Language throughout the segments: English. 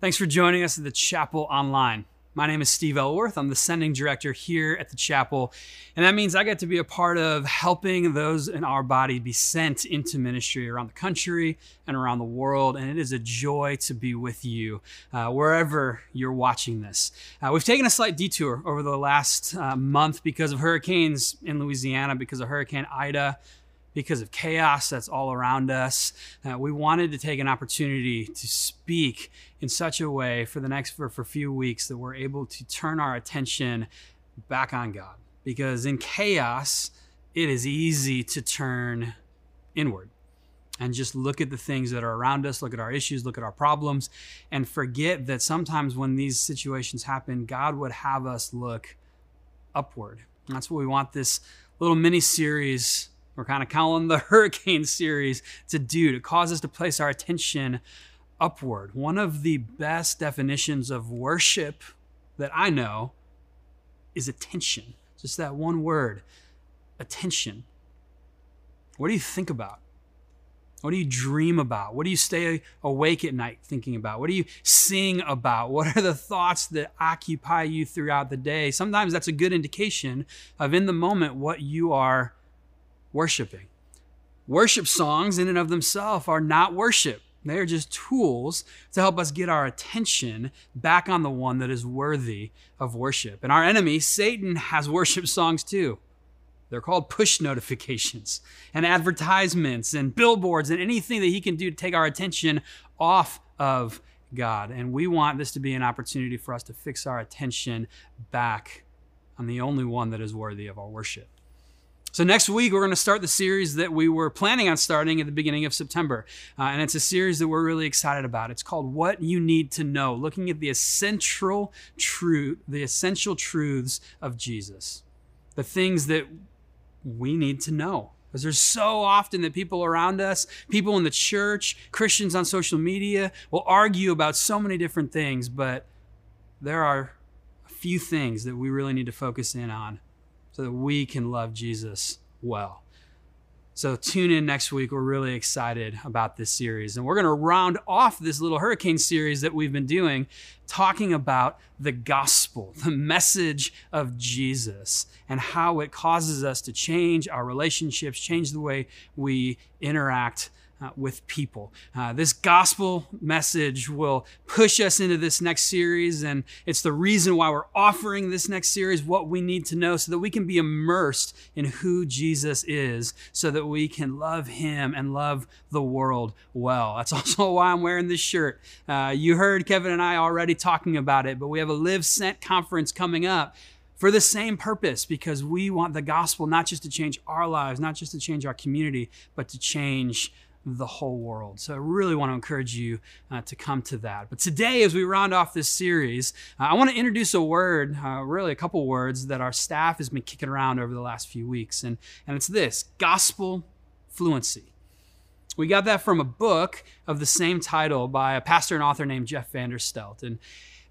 Thanks for joining us at the Chapel Online. My name is Steve Elworth. I'm the sending director here at the chapel. And that means I get to be a part of helping those in our body be sent into ministry around the country and around the world. And it is a joy to be with you uh, wherever you're watching this. Uh, we've taken a slight detour over the last uh, month because of hurricanes in Louisiana, because of Hurricane Ida because of chaos that's all around us. Uh, we wanted to take an opportunity to speak in such a way for the next for, for a few weeks that we're able to turn our attention back on God. Because in chaos, it is easy to turn inward and just look at the things that are around us, look at our issues, look at our problems, and forget that sometimes when these situations happen, God would have us look upward. And that's what we want this little mini series we're kind of calling the hurricane series to do to cause us to place our attention upward. One of the best definitions of worship that I know is attention. Just that one word attention. What do you think about? What do you dream about? What do you stay awake at night thinking about? What do you sing about? What are the thoughts that occupy you throughout the day? Sometimes that's a good indication of in the moment what you are worshiping. Worship songs, in and of themselves, are not worship. They are just tools to help us get our attention back on the one that is worthy of worship. And our enemy, Satan, has worship songs too. They're called push notifications and advertisements and billboards and anything that he can do to take our attention off of God. And we want this to be an opportunity for us to fix our attention back on the only one that is worthy of our worship. So, next week, we're going to start the series that we were planning on starting at the beginning of September. Uh, and it's a series that we're really excited about. It's called What You Need to Know, looking at the essential truth, the essential truths of Jesus, the things that we need to know. Because there's so often that people around us, people in the church, Christians on social media, will argue about so many different things, but there are a few things that we really need to focus in on so that we can love Jesus well. So tune in next week. We're really excited about this series. And we're going to round off this little hurricane series that we've been doing, talking about the gospel, the message of Jesus, and how it causes us to change our relationships, change the way we interact uh, with people. Uh, this gospel message will push us into this next series, and it's the reason why we're offering this next series what we need to know so that we can be immersed in who Jesus is, so that we can love Him and love the world well. That's also why I'm wearing this shirt. Uh, you heard Kevin and I already talking about it, but we have a Live Sent conference coming up for the same purpose because we want the gospel not just to change our lives, not just to change our community, but to change the whole world. So I really want to encourage you uh, to come to that. But today, as we round off this series, uh, I want to introduce a word, uh, really a couple words that our staff has been kicking around over the last few weeks. And, and it's this gospel fluency. We got that from a book of the same title by a pastor and author named Jeff Vanderstelt. And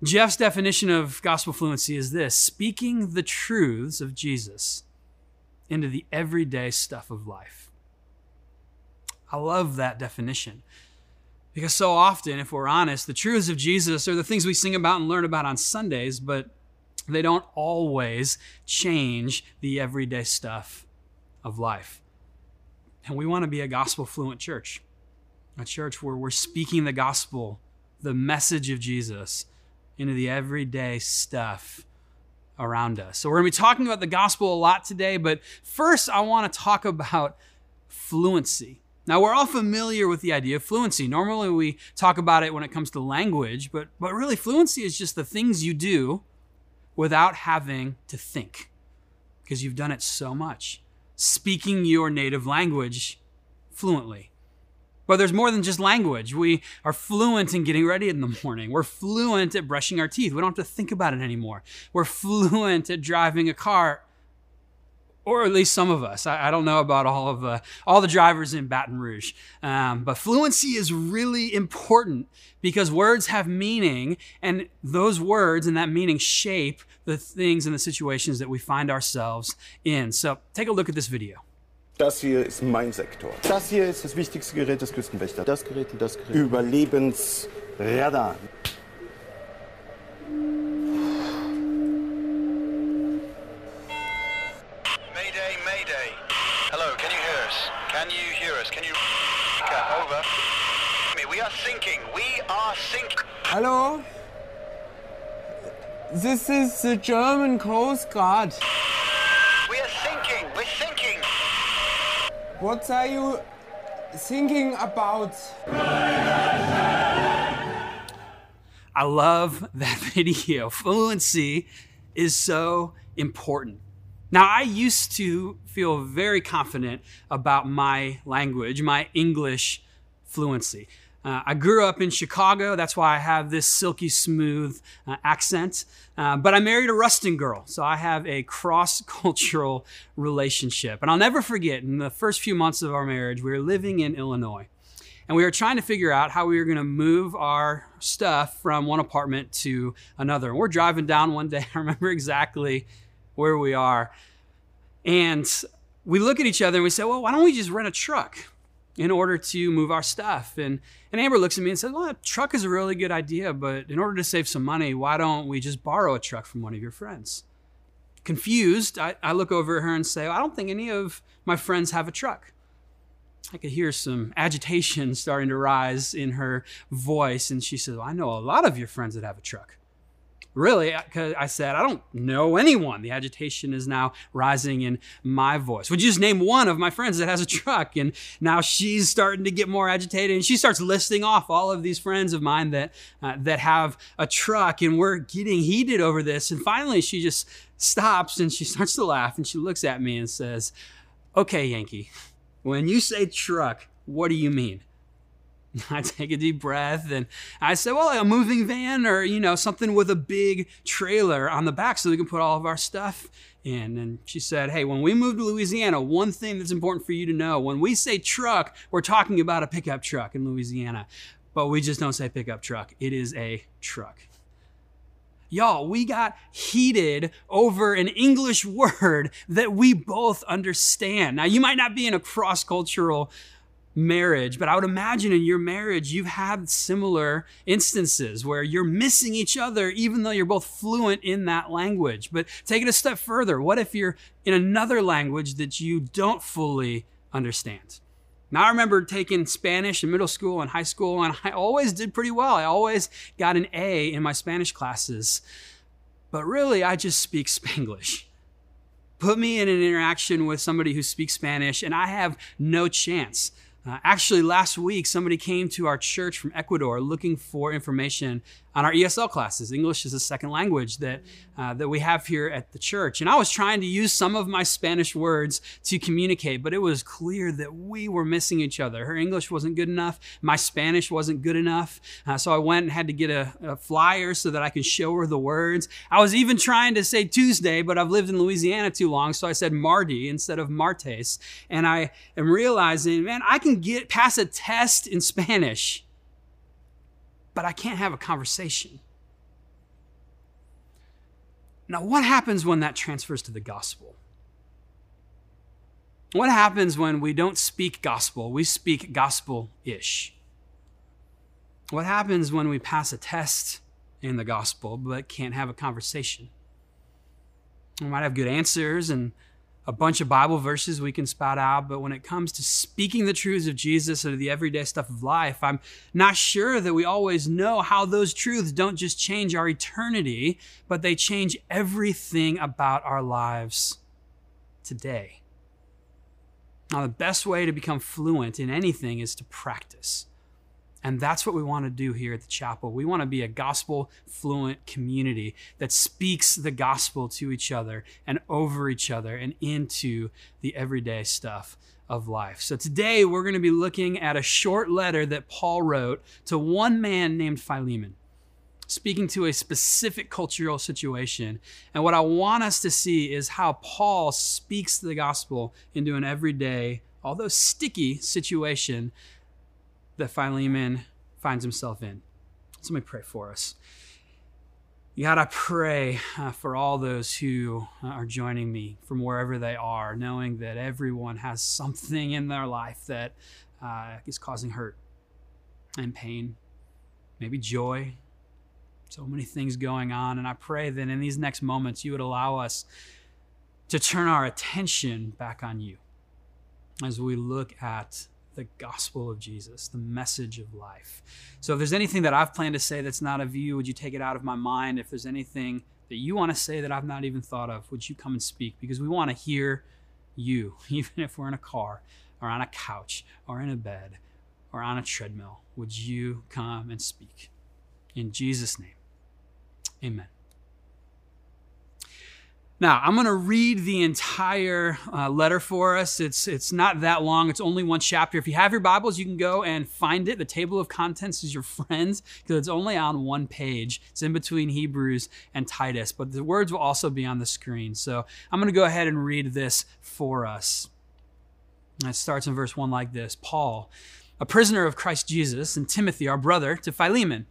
Jeff's definition of gospel fluency is this speaking the truths of Jesus into the everyday stuff of life. I love that definition. Because so often, if we're honest, the truths of Jesus are the things we sing about and learn about on Sundays, but they don't always change the everyday stuff of life. And we want to be a gospel fluent church, a church where we're speaking the gospel, the message of Jesus, into the everyday stuff around us. So we're going to be talking about the gospel a lot today, but first I want to talk about fluency. Now, we're all familiar with the idea of fluency. Normally, we talk about it when it comes to language, but, but really, fluency is just the things you do without having to think because you've done it so much. Speaking your native language fluently. But there's more than just language. We are fluent in getting ready in the morning. We're fluent at brushing our teeth. We don't have to think about it anymore. We're fluent at driving a car or at least some of us. I, I don't know about all of the all the drivers in Baton Rouge, um, but fluency is really important because words have meaning, and those words and that meaning shape the things and the situations that we find ourselves in. So take a look at this video. Das hier ist mein Sektor. Das hier ist das wichtigste Gerät des Küstenwächters. Das Gerät und das Gerät. Überlebensradar. Hello? This is the German Coast Guard. We are thinking, We're sinking. What are you thinking about? I love that video. Fluency is so important. Now, I used to feel very confident about my language, my English fluency. Uh, I grew up in Chicago. That's why I have this silky smooth uh, accent. Uh, but I married a Ruston girl, so I have a cross cultural relationship. And I'll never forget, in the first few months of our marriage, we were living in Illinois. And we were trying to figure out how we were going to move our stuff from one apartment to another. And we're driving down one day. I remember exactly where we are. And we look at each other and we say, well, why don't we just rent a truck? In order to move our stuff. And, and Amber looks at me and says, Well, a truck is a really good idea, but in order to save some money, why don't we just borrow a truck from one of your friends? Confused, I, I look over at her and say, I don't think any of my friends have a truck. I could hear some agitation starting to rise in her voice. And she says, well, I know a lot of your friends that have a truck. Really, because I said, I don't know anyone. The agitation is now rising in my voice. Would you just name one of my friends that has a truck? And now she's starting to get more agitated, and she starts listing off all of these friends of mine that uh, that have a truck, and we're getting heated over this. And finally, she just stops and she starts to laugh, and she looks at me and says, "Okay, Yankee, when you say truck, what do you mean?" I take a deep breath and I said, well, a moving van or, you know, something with a big trailer on the back so we can put all of our stuff in. And she said, hey, when we move to Louisiana, one thing that's important for you to know when we say truck, we're talking about a pickup truck in Louisiana. But we just don't say pickup truck, it is a truck. Y'all, we got heated over an English word that we both understand. Now, you might not be in a cross cultural marriage, but I would imagine in your marriage you've had similar instances where you're missing each other even though you're both fluent in that language. But take it a step further. What if you're in another language that you don't fully understand? Now, I remember taking Spanish in middle school and high school, and I always did pretty well. I always got an A in my Spanish classes. But really, I just speak Spanglish. Put me in an interaction with somebody who speaks Spanish, and I have no chance. Uh, actually, last week, somebody came to our church from Ecuador looking for information on our ESL classes. English is a second language that, uh, that we have here at the church. And I was trying to use some of my Spanish words to communicate, but it was clear that we were missing each other. Her English wasn't good enough, my Spanish wasn't good enough. Uh, so I went and had to get a, a flyer so that I could show her the words. I was even trying to say Tuesday, but I've lived in Louisiana too long, so I said Mardi instead of Martes. And I am realizing, man, I can get pass a test in Spanish but I can't have a conversation. Now, what happens when that transfers to the gospel? What happens when we don't speak gospel, we speak gospel ish? What happens when we pass a test in the gospel but can't have a conversation? We might have good answers and a bunch of Bible verses we can spout out, but when it comes to speaking the truths of Jesus or the everyday stuff of life, I'm not sure that we always know how those truths don't just change our eternity, but they change everything about our lives today. Now, the best way to become fluent in anything is to practice. And that's what we want to do here at the chapel. We want to be a gospel fluent community that speaks the gospel to each other and over each other and into the everyday stuff of life. So today we're going to be looking at a short letter that Paul wrote to one man named Philemon, speaking to a specific cultural situation. And what I want us to see is how Paul speaks the gospel into an everyday, although sticky situation that Philemon finds himself in. So let me pray for us. God, I pray uh, for all those who uh, are joining me from wherever they are, knowing that everyone has something in their life that uh, is causing hurt and pain, maybe joy, So many things going on. And I pray that in these next moments, you would allow us to turn our attention back on you as we look at the gospel of Jesus, the message of life. So if there's anything that I've planned to say that's not of you, would you take it out of my mind? If there's anything that you want to say that I've not even thought of, would you come and speak? Because we want to hear you, even if we're in a car or on a couch or in a bed or on a treadmill. Would you come and speak? In Jesus' name, amen. Now, I'm going to read the entire uh, letter for us. It's, it's not that long, it's only one chapter. If you have your Bibles, you can go and find it. The table of contents is your friends because it's only on one page. It's in between Hebrews and Titus, but the words will also be on the screen. So I'm going to go ahead and read this for us. And it starts in verse 1 like this Paul, a prisoner of Christ Jesus, and Timothy, our brother, to Philemon,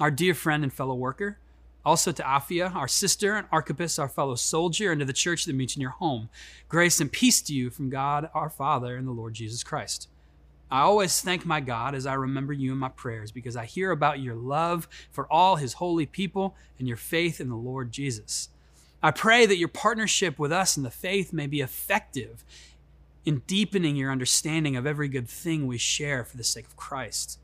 our dear friend and fellow worker also to Apphia, our sister, and Archippus, our fellow soldier, and to the church that meets in your home. Grace and peace to you from God our Father and the Lord Jesus Christ. I always thank my God as I remember you in my prayers because I hear about your love for all his holy people and your faith in the Lord Jesus. I pray that your partnership with us in the faith may be effective in deepening your understanding of every good thing we share for the sake of Christ.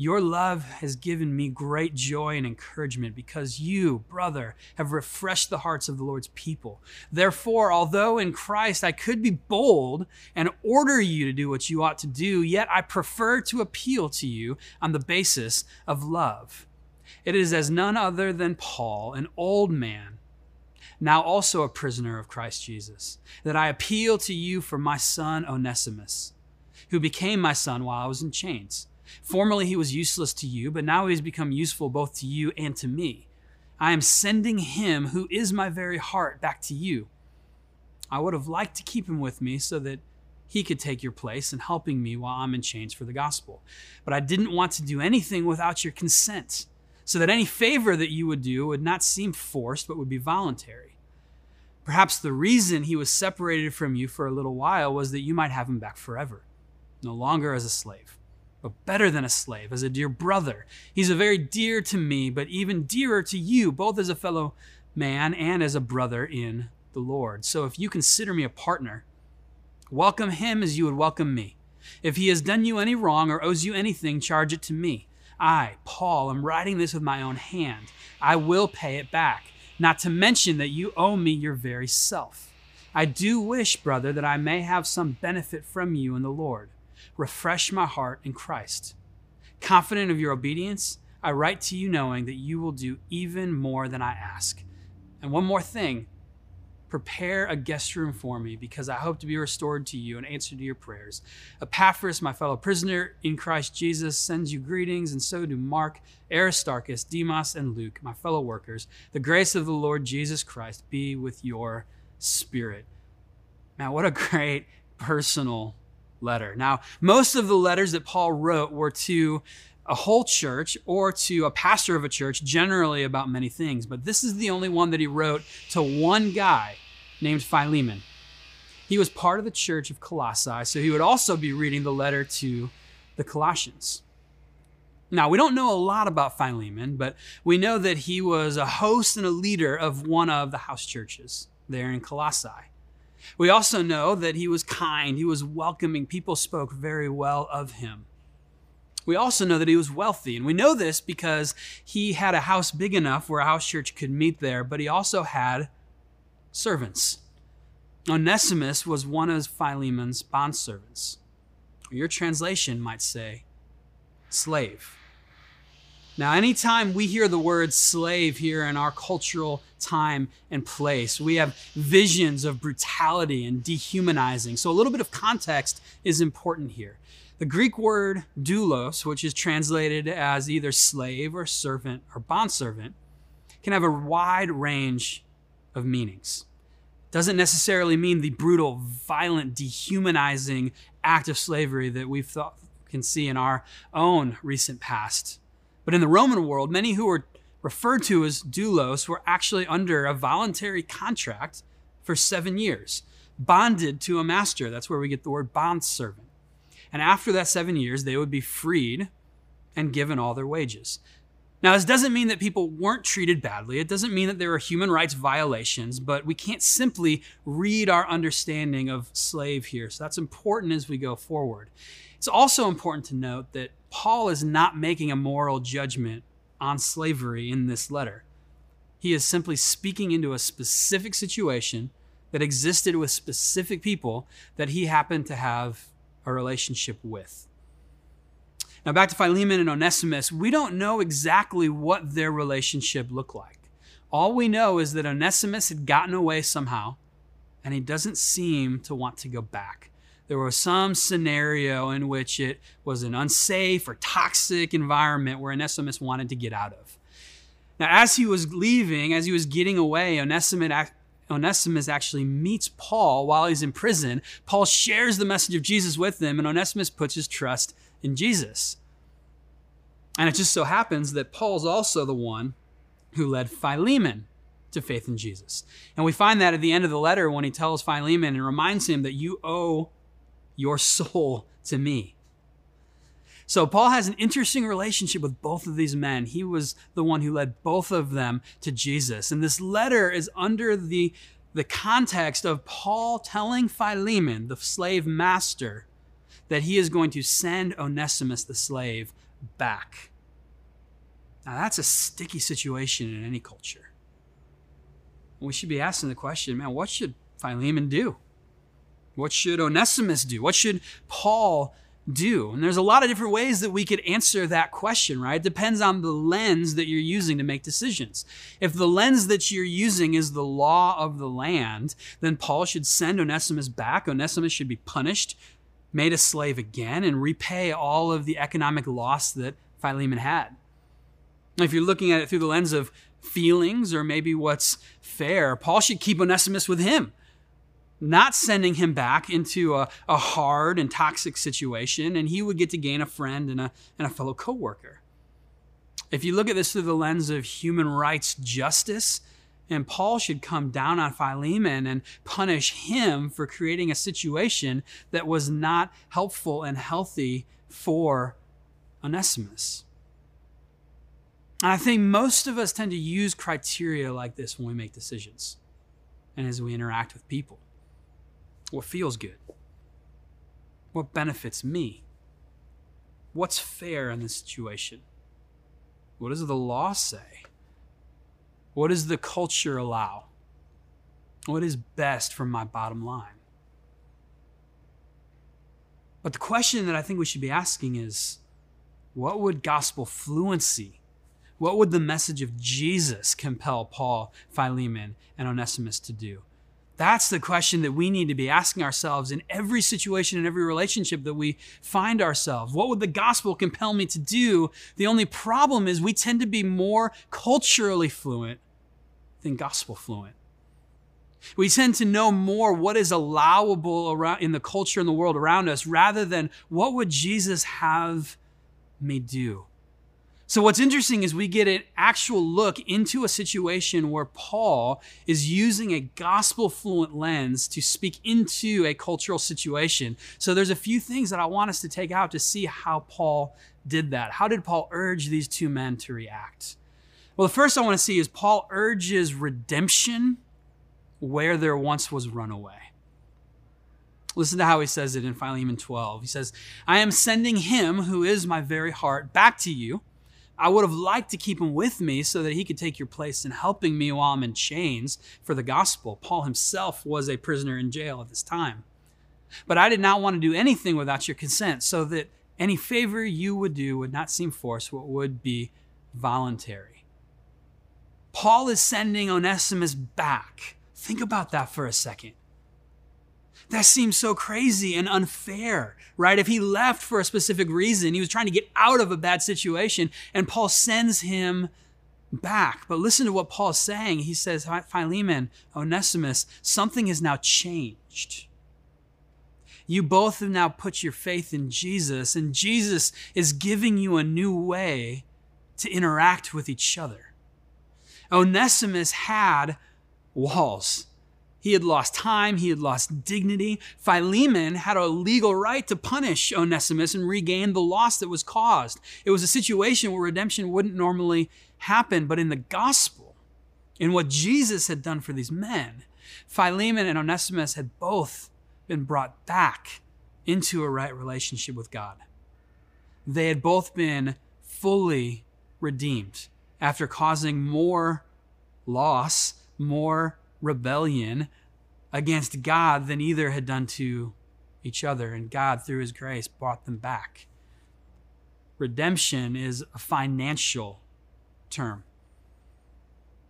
Your love has given me great joy and encouragement because you, brother, have refreshed the hearts of the Lord's people. Therefore, although in Christ I could be bold and order you to do what you ought to do, yet I prefer to appeal to you on the basis of love. It is as none other than Paul, an old man, now also a prisoner of Christ Jesus, that I appeal to you for my son Onesimus, who became my son while I was in chains. Formerly he was useless to you, but now he has become useful both to you and to me. I am sending him, who is my very heart, back to you. I would have liked to keep him with me so that he could take your place in helping me while I'm in chains for the gospel. But I didn't want to do anything without your consent, so that any favor that you would do would not seem forced, but would be voluntary. Perhaps the reason he was separated from you for a little while was that you might have him back forever, no longer as a slave but better than a slave, as a dear brother. He's a very dear to me, but even dearer to you, both as a fellow man and as a brother in the Lord. So if you consider me a partner, welcome him as you would welcome me. If he has done you any wrong or owes you anything, charge it to me. I, Paul, am writing this with my own hand. I will pay it back, not to mention that you owe me your very self. I do wish, brother, that I may have some benefit from you in the Lord refresh my heart in Christ. Confident of your obedience, I write to you knowing that you will do even more than I ask. And one more thing prepare a guest room for me because I hope to be restored to you and answer to your prayers. Epaphras, my fellow prisoner in Christ Jesus, sends you greetings, and so do Mark, Aristarchus, Demas, and Luke, my fellow workers. The grace of the Lord Jesus Christ be with your spirit. Man, what a great personal letter. Now, most of the letters that Paul wrote were to a whole church or to a pastor of a church, generally about many things, but this is the only one that he wrote to one guy named Philemon. He was part of the church of Colossae, so he would also be reading the letter to the Colossians. Now, we don't know a lot about Philemon, but we know that he was a host and a leader of one of the house churches there in Colossae. We also know that he was kind, he was welcoming, people spoke very well of him. We also know that he was wealthy, and we know this because he had a house big enough where a house church could meet there, but he also had servants. Onesimus was one of Philemon's bondservants. Your translation might say slave. Now, anytime we hear the word slave here in our cultural time and place, we have visions of brutality and dehumanizing. So, a little bit of context is important here. The Greek word doulos, which is translated as either slave or servant or bondservant, can have a wide range of meanings. Doesn't necessarily mean the brutal, violent, dehumanizing act of slavery that we've thought can see in our own recent past but in the Roman world, many who were referred to as doulos were actually under a voluntary contract for seven years, bonded to a master. That's where we get the word bondservant. And after that seven years, they would be freed and given all their wages. Now, this doesn't mean that people weren't treated badly. It doesn't mean that there were human rights violations, but we can't simply read our understanding of slave here. So that's important as we go forward. It's also important to note that Paul is not making a moral judgment on slavery in this letter. He is simply speaking into a specific situation that existed with specific people that he happened to have a relationship with. Now, back to Philemon and Onesimus, we don't know exactly what their relationship looked like. All we know is that Onesimus had gotten away somehow, and he doesn't seem to want to go back. There was some scenario in which it was an unsafe or toxic environment where Onesimus wanted to get out of. Now, as he was leaving, as he was getting away, Onesimus, Onesimus actually meets Paul while he's in prison. Paul shares the message of Jesus with him, and Onesimus puts his trust in Jesus. And it just so happens that Paul's also the one who led Philemon to faith in Jesus. And we find that at the end of the letter when he tells Philemon and reminds him that you owe your soul to me. So Paul has an interesting relationship with both of these men. He was the one who led both of them to Jesus. And this letter is under the, the context of Paul telling Philemon, the slave master, that he is going to send Onesimus, the slave, back. Now, that's a sticky situation in any culture. We should be asking the question man, what should Philemon do? What should Onesimus do? What should Paul do? And there's a lot of different ways that we could answer that question, right? It depends on the lens that you're using to make decisions. If the lens that you're using is the law of the land, then Paul should send Onesimus back. Onesimus should be punished made a slave again and repay all of the economic loss that Philemon had. If you're looking at it through the lens of feelings or maybe what's fair, Paul should keep Onesimus with him, not sending him back into a, a hard and toxic situation, and he would get to gain a friend and a, and a fellow coworker. If you look at this through the lens of human rights justice, and Paul should come down on Philemon and punish him for creating a situation that was not helpful and healthy for Onesimus. And I think most of us tend to use criteria like this when we make decisions and as we interact with people. What feels good? What benefits me? What's fair in this situation? What does the law say? What does the culture allow? What is best for my bottom line? But the question that I think we should be asking is what would gospel fluency, what would the message of Jesus compel Paul, Philemon, and Onesimus to do? That's the question that we need to be asking ourselves in every situation, in every relationship that we find ourselves. What would the gospel compel me to do? The only problem is we tend to be more culturally fluent than gospel fluent. We tend to know more what is allowable around in the culture and the world around us rather than what would Jesus have me do. So, what's interesting is we get an actual look into a situation where Paul is using a gospel fluent lens to speak into a cultural situation. So, there's a few things that I want us to take out to see how Paul did that. How did Paul urge these two men to react? Well, the first I want to see is Paul urges redemption where there once was runaway. Listen to how he says it in Philemon 12. He says, I am sending him who is my very heart back to you I would have liked to keep him with me so that he could take your place in helping me while I'm in chains for the gospel. Paul himself was a prisoner in jail at this time. But I did not want to do anything without your consent, so that any favor you would do would not seem forced, but would be voluntary. Paul is sending Onesimus back. Think about that for a second. That seems so crazy and unfair, right? If he left for a specific reason, he was trying to get out of a bad situation, and Paul sends him back. But listen to what Paul is saying. He says, Philemon, Onesimus, something has now changed. You both have now put your faith in Jesus, and Jesus is giving you a new way to interact with each other. Onesimus had walls He had lost time, he had lost dignity. Philemon had a legal right to punish Onesimus and regain the loss that was caused. It was a situation where redemption wouldn't normally happen, but in the gospel, in what Jesus had done for these men, Philemon and Onesimus had both been brought back into a right relationship with God. They had both been fully redeemed after causing more loss, more rebellion against God than either had done to each other. And God, through his grace, brought them back. Redemption is a financial term.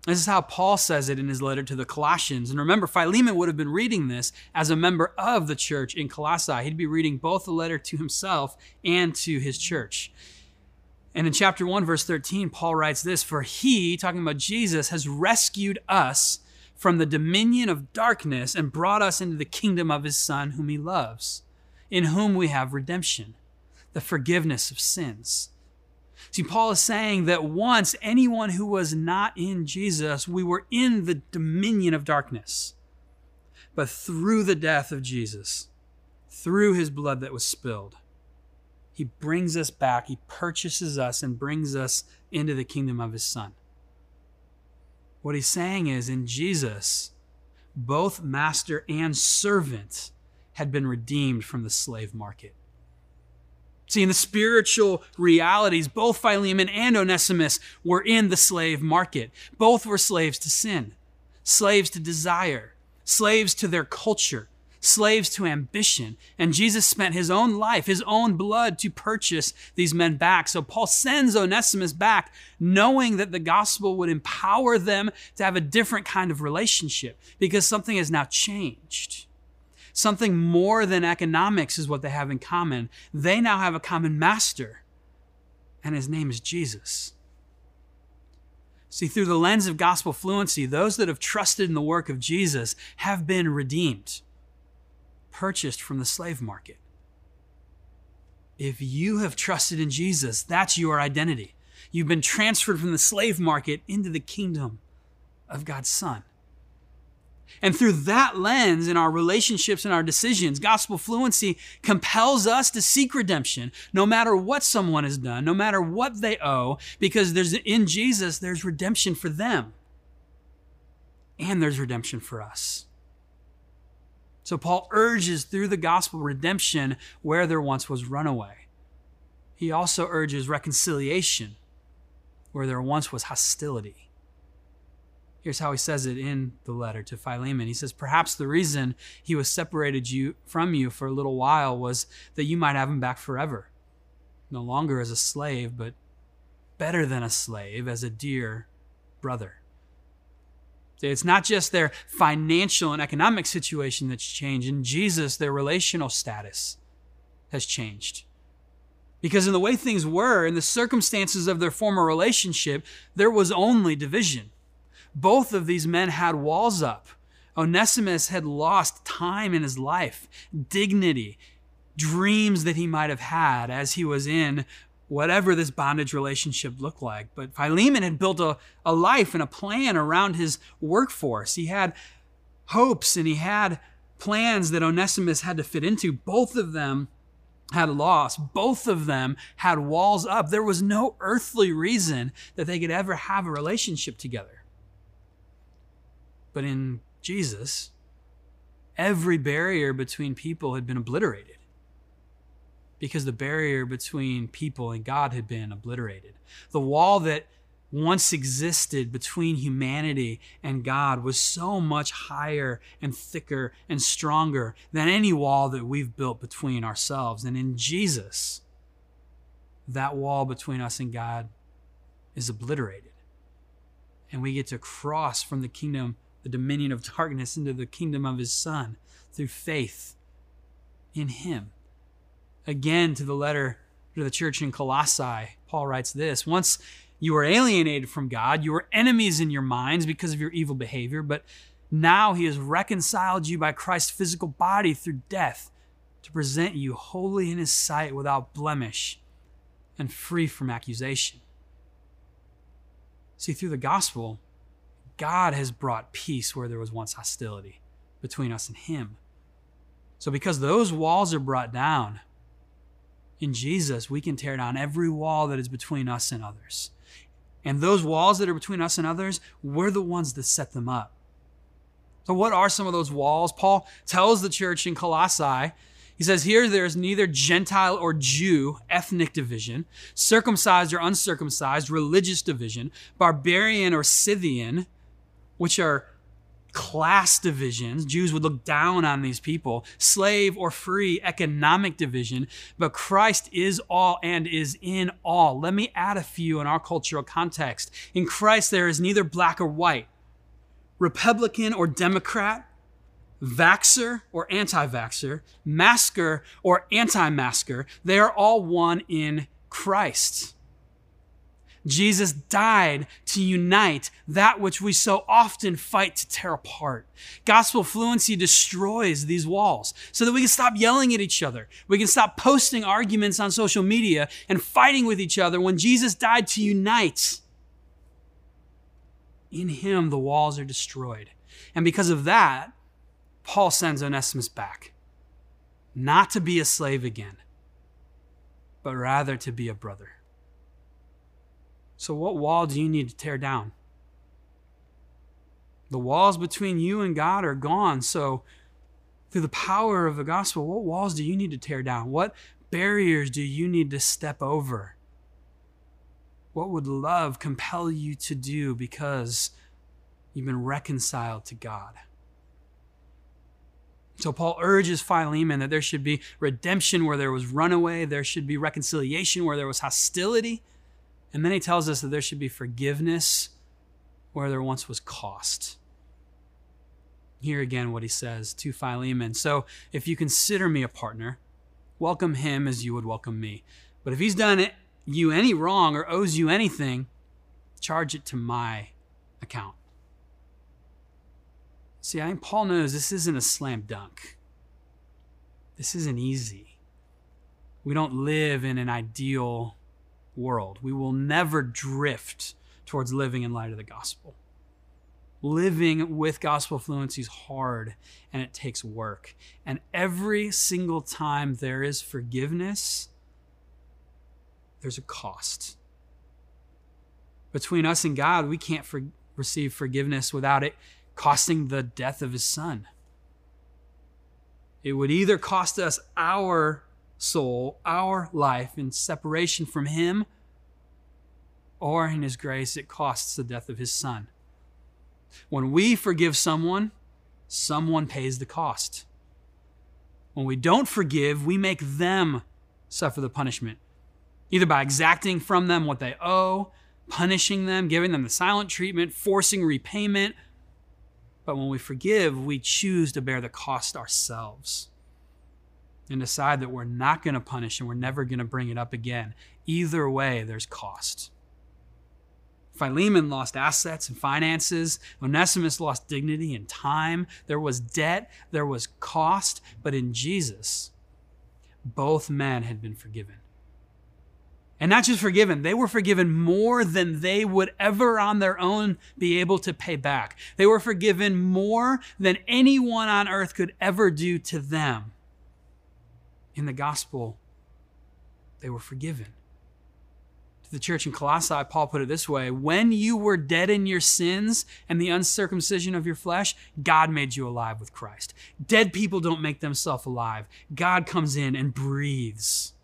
This is how Paul says it in his letter to the Colossians. And remember, Philemon would have been reading this as a member of the church in Colossae. He'd be reading both the letter to himself and to his church. And in chapter 1, verse 13, Paul writes this For he, talking about Jesus, has rescued us from the dominion of darkness and brought us into the kingdom of his Son, whom he loves, in whom we have redemption, the forgiveness of sins. See, Paul is saying that once anyone who was not in Jesus, we were in the dominion of darkness. But through the death of Jesus, through his blood that was spilled, he brings us back, he purchases us, and brings us into the kingdom of his Son. What he's saying is in Jesus, both master and servant had been redeemed from the slave market. See, in the spiritual realities, both Philemon and Onesimus were in the slave market. Both were slaves to sin, slaves to desire, slaves to their culture, slaves to ambition. And Jesus spent his own life, his own blood to purchase these men back. So Paul sends Onesimus back, knowing that the gospel would empower them to have a different kind of relationship because something has now changed. Something more than economics is what they have in common. They now have a common master, and his name is Jesus. See, through the lens of gospel fluency, those that have trusted in the work of Jesus have been redeemed, purchased from the slave market. If you have trusted in Jesus, that's your identity. You've been transferred from the slave market into the kingdom of God's Son. And through that lens in our relationships and our decisions, gospel fluency compels us to seek redemption no matter what someone has done, no matter what they owe, because there's in Jesus there's redemption for them. And there's redemption for us. So Paul urges through the gospel redemption where there once was runaway. He also urges reconciliation where there once was hostility. Here's how he says it in the letter to Philemon. He says, Perhaps the reason he was separated you from you for a little while was that you might have him back forever, no longer as a slave, but better than a slave, as a dear brother. It's not just their financial and economic situation that's changed. In Jesus, their relational status has changed. Because in the way things were, in the circumstances of their former relationship, there was only division. Both of these men had walls up. Onesimus had lost time in his life, dignity, dreams that he might have had as he was in whatever this bondage relationship looked like. But Philemon had built a, a life and a plan around his workforce. He had hopes and he had plans that Onesimus had to fit into. Both of them had lost. Both of them had walls up. There was no earthly reason that they could ever have a relationship together. But in Jesus, every barrier between people had been obliterated because the barrier between people and God had been obliterated. The wall that once existed between humanity and God was so much higher and thicker and stronger than any wall that we've built between ourselves. And in Jesus, that wall between us and God is obliterated. And we get to cross from the kingdom the dominion of darkness into the kingdom of his Son through faith in him. Again, to the letter to the church in Colossae, Paul writes this Once you were alienated from God, you were enemies in your minds because of your evil behavior, but now he has reconciled you by Christ's physical body through death to present you holy in his sight without blemish and free from accusation. See, through the gospel, God has brought peace where there was once hostility. between us and Him. So, because those walls are brought down, in Jesus, we can tear down every wall that is between us and others. And those walls that are between us and others, we're the ones that set them up. So, what are some of those walls? Paul tells the church in Colossae, he says, Here there is neither Gentile or Jew, ethnic division, circumcised or uncircumcised, religious division, barbarian or Scythian, which are class divisions. Jews would look down on these people, slave or free, economic division, but Christ is all and is in all. Let me add a few in our cultural context. In Christ, there is neither black or white, Republican or Democrat, vaxer or anti vaxer, masker or anti masker. They are all one in Christ. Jesus died to unite that which we so often fight to tear apart. Gospel fluency destroys these walls so that we can stop yelling at each other. We can stop posting arguments on social media and fighting with each other when Jesus died to unite. In him, the walls are destroyed. And because of that, Paul sends Onesimus back, not to be a slave again, but rather to be a brother. So, what wall do you need to tear down? The walls between you and God are gone. So, through the power of the gospel, what walls do you need to tear down? What barriers do you need to step over? What would love compel you to do because you've been reconciled to God? So Paul urges Philemon that there should be redemption where there was runaway, there should be reconciliation where there was hostility, and then he tells us that there should be forgiveness where there once was cost. Here again, what he says to Philemon. So if you consider me a partner, welcome him as you would welcome me. But if he's done you any wrong or owes you anything, charge it to my account. See, I think Paul knows this isn't a slam dunk. This isn't easy. We don't live in an ideal world. We will never drift towards living in light of the gospel. Living with gospel fluency is hard and it takes work. And every single time there is forgiveness, there's a cost. Between us and God, we can't for- receive forgiveness without it costing the death of his son. It would either cost us our soul, our life in separation from Him, or in His grace, it costs the death of His Son. When we forgive someone, someone pays the cost. When we don't forgive, we make them suffer the punishment, either by exacting from them what they owe, punishing them, giving them the silent treatment, forcing repayment. But when we forgive, we choose to bear the cost ourselves and decide that we're not going to punish and we're never going to bring it up again. Either way, there's cost. Philemon lost assets and finances. Onesimus lost dignity and time. There was debt, there was cost, but in Jesus, both men had been forgiven. And not just forgiven, they were forgiven more than they would ever on their own be able to pay back. They were forgiven more than anyone on earth could ever do to them in the gospel, they were forgiven. To the church in Colossae, Paul put it this way When you were dead in your sins and the uncircumcision of your flesh, God made you alive with Christ. Dead people don't make themselves alive. God comes in and breathes.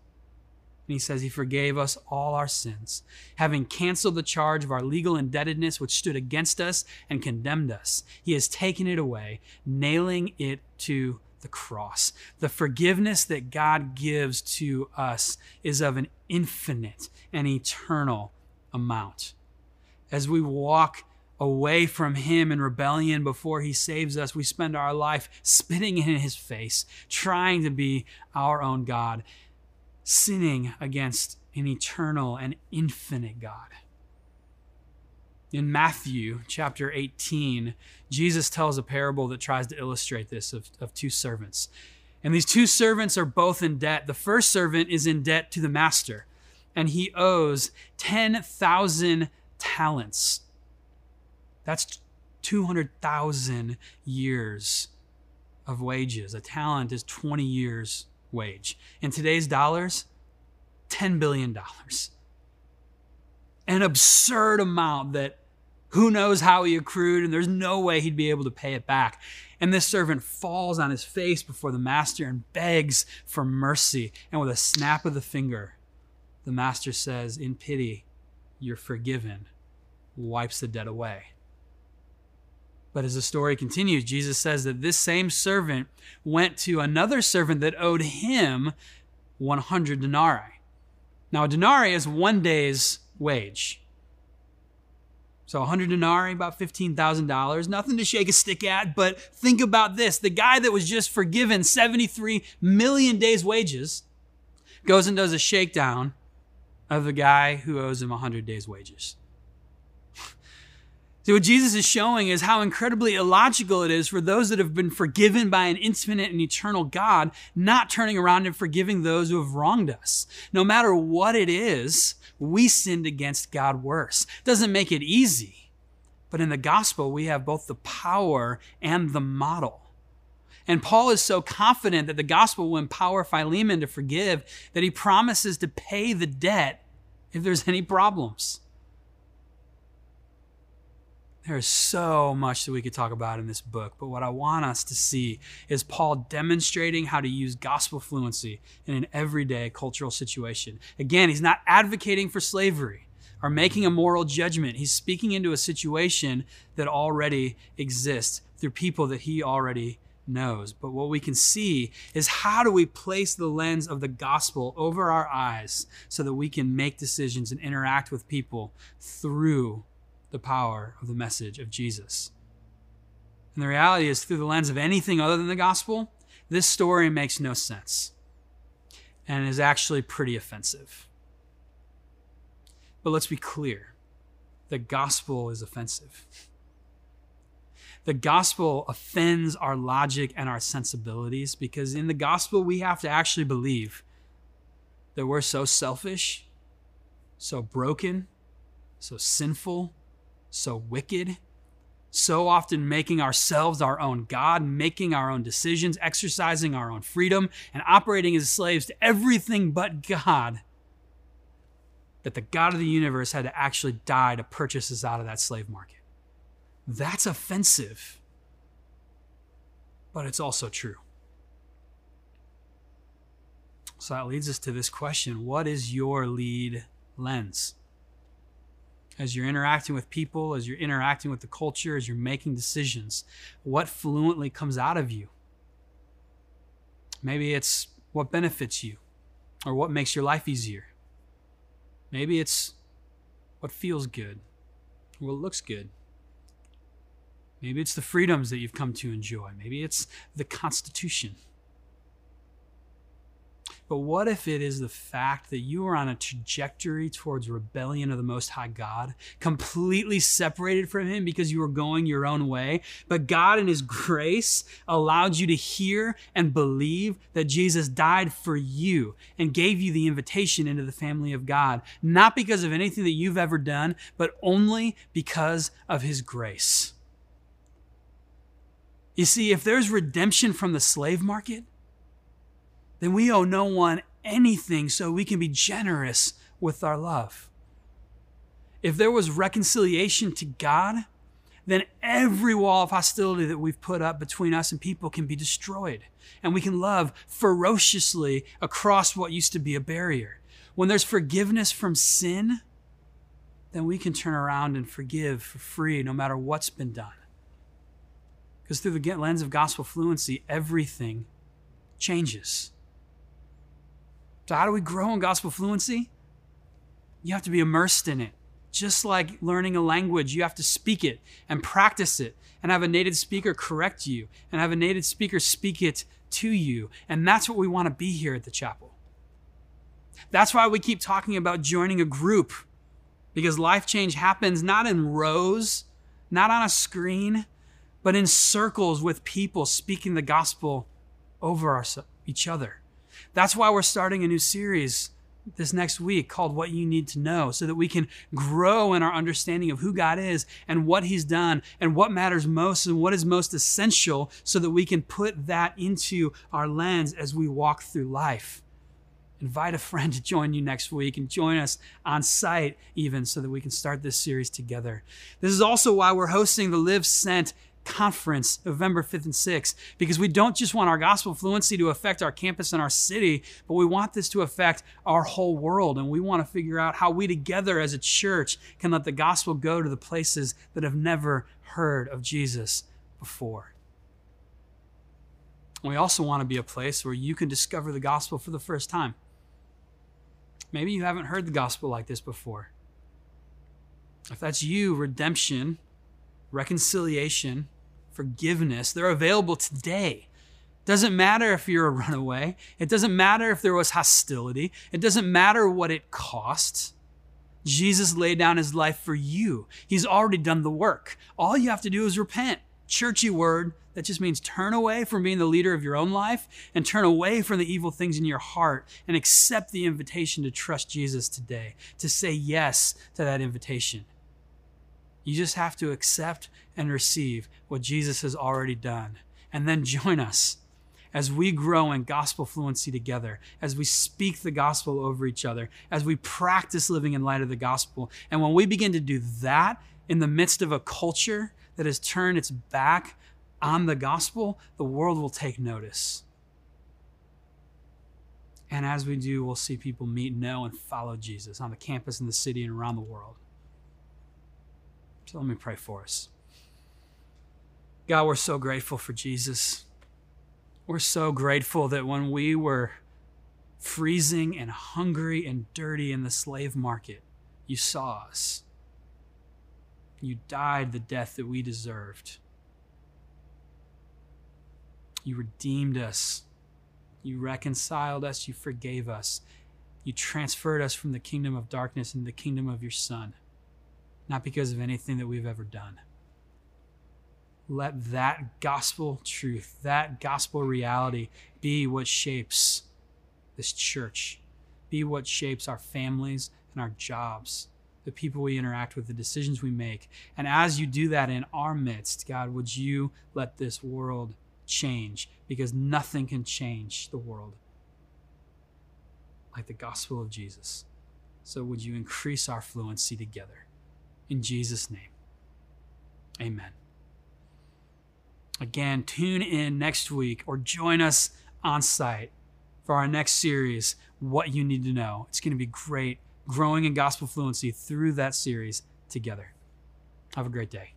And he says he forgave us all our sins, having canceled the charge of our legal indebtedness which stood against us and condemned us. He has taken it away, nailing it to the cross. The forgiveness that God gives to us is of an infinite and eternal amount. As we walk away from Him in rebellion before He saves us, we spend our life spitting in His face, trying to be our own God, sinning against an eternal and infinite God. In Matthew chapter 18, Jesus tells a parable that tries to illustrate this of, of two servants. And these two servants are both in debt. The first servant is in debt to the master, and he owes 10,000 talents. That's 200,000 years of wages. A talent is 20 years' wage. In today's dollars, $10 billion. An absurd amount that who knows how he accrued, and there's no way he'd be able to pay it back. And this servant falls on his face before the master and begs for mercy. And with a snap of the finger, the master says, In pity, you're forgiven, wipes the debt away. But as the story continues, Jesus says that this same servant went to another servant that owed him 100 denarii. Now, a denarii is one day's wage. So 100 denarii, about $15,000. Nothing to shake a stick at, but think about this. The guy that was just forgiven 73 million days' wages goes and does a shakedown of the guy who owes him 100 days' wages. See, what Jesus is showing is how incredibly illogical it is for those that have been forgiven by an infinite and eternal God, not turning around and forgiving those who have wronged us. No matter what it is, we sinned against God worse. Doesn't make it easy, but in the gospel, we have both the power and the model. And Paul is so confident that the gospel will empower Philemon to forgive that he promises to pay the debt if there's any problems. There's so much that we could talk about in this book, but what I want us to see is Paul demonstrating how to use gospel fluency in an everyday cultural situation. Again, he's not advocating for slavery or making a moral judgment. He's speaking into a situation that already exists through people that he already knows. But what we can see is how do we place the lens of the gospel over our eyes so that we can make decisions and interact with people through the power of the message of Jesus. And the reality is, through the lens of anything other than the gospel, this story makes no sense and is actually pretty offensive. But let's be clear the gospel is offensive. The gospel offends our logic and our sensibilities because in the gospel, we have to actually believe that we're so selfish, so broken, so sinful, so wicked, so often making ourselves our own God, making our own decisions, exercising our own freedom, and operating as slaves to everything but God, that the God of the universe had to actually die to purchase us out of that slave market. That's offensive, but it's also true. So that leads us to this question What is your lead lens? As you're interacting with people, as you're interacting with the culture, as you're making decisions, what fluently comes out of you? Maybe it's what benefits you or what makes your life easier. Maybe it's what feels good or what looks good. Maybe it's the freedoms that you've come to enjoy. Maybe it's the Constitution. But what if it is the fact that you are on a trajectory towards rebellion of the Most High God, completely separated from Him because you were going your own way? But God, in His grace, allowed you to hear and believe that Jesus died for you and gave you the invitation into the family of God, not because of anything that you've ever done, but only because of His grace. You see, if there's redemption from the slave market, then we owe no one anything so we can be generous with our love. If there was reconciliation to God, then every wall of hostility that we've put up between us and people can be destroyed. And we can love ferociously across what used to be a barrier. When there's forgiveness from sin, then we can turn around and forgive for free no matter what's been done. Because through the lens of gospel fluency, everything changes. So, how do we grow in gospel fluency? You have to be immersed in it. Just like learning a language, you have to speak it and practice it and have a native speaker correct you and have a native speaker speak it to you. And that's what we want to be here at the chapel. That's why we keep talking about joining a group because life change happens not in rows, not on a screen, but in circles with people speaking the gospel over our, each other. That's why we're starting a new series this next week called What You Need to Know so that we can grow in our understanding of who God is and what He's done and what matters most and what is most essential so that we can put that into our lens as we walk through life. Invite a friend to join you next week and join us on site, even so that we can start this series together. This is also why we're hosting the Live Sent conference November 5th and 6th because we don't just want our gospel fluency to affect our campus and our city, but we want this to affect our whole world. And we want to figure out how we together as a church can let the gospel go to the places that have never heard of Jesus before. We also want to be a place where you can discover the gospel for the first time. Maybe you haven't heard the gospel like this before. If that's you, redemption, reconciliation, forgiveness. They're available today. Doesn't matter if you're a runaway. It doesn't matter if there was hostility. It doesn't matter what it costs. Jesus laid down his life for you. He's already done the work. All you have to do is repent. Churchy word that just means turn away from being the leader of your own life and turn away from the evil things in your heart and accept the invitation to trust Jesus today, to say yes to that invitation. You just have to accept and receive what Jesus has already done. And then join us as we grow in gospel fluency together, as we speak the gospel over each other, as we practice living in light of the gospel. And when we begin to do that in the midst of a culture that has turned its back on the gospel, the world will take notice. And as we do, we'll see people meet, know, and follow Jesus on the campus, in the city, and around the world. So let me pray for us. God, we're so grateful for Jesus. We're so grateful that when we were freezing and hungry and dirty in the slave market, you saw us. You died the death that we deserved. You redeemed us. You reconciled us. You forgave us. You transferred us from the kingdom of darkness into the kingdom of your Son, not because of anything that we've ever done let that gospel truth, that gospel reality be what shapes this church, be what shapes our families and our jobs, the people we interact with, the decisions we make. And as you do that in our midst, God, would you let this world change? Because nothing can change the world like the gospel of Jesus. So would you increase our fluency together? In Jesus' name, amen. Again, tune in next week or join us on site for our next series, What You Need to Know. It's going to be great growing in gospel fluency through that series together. Have a great day.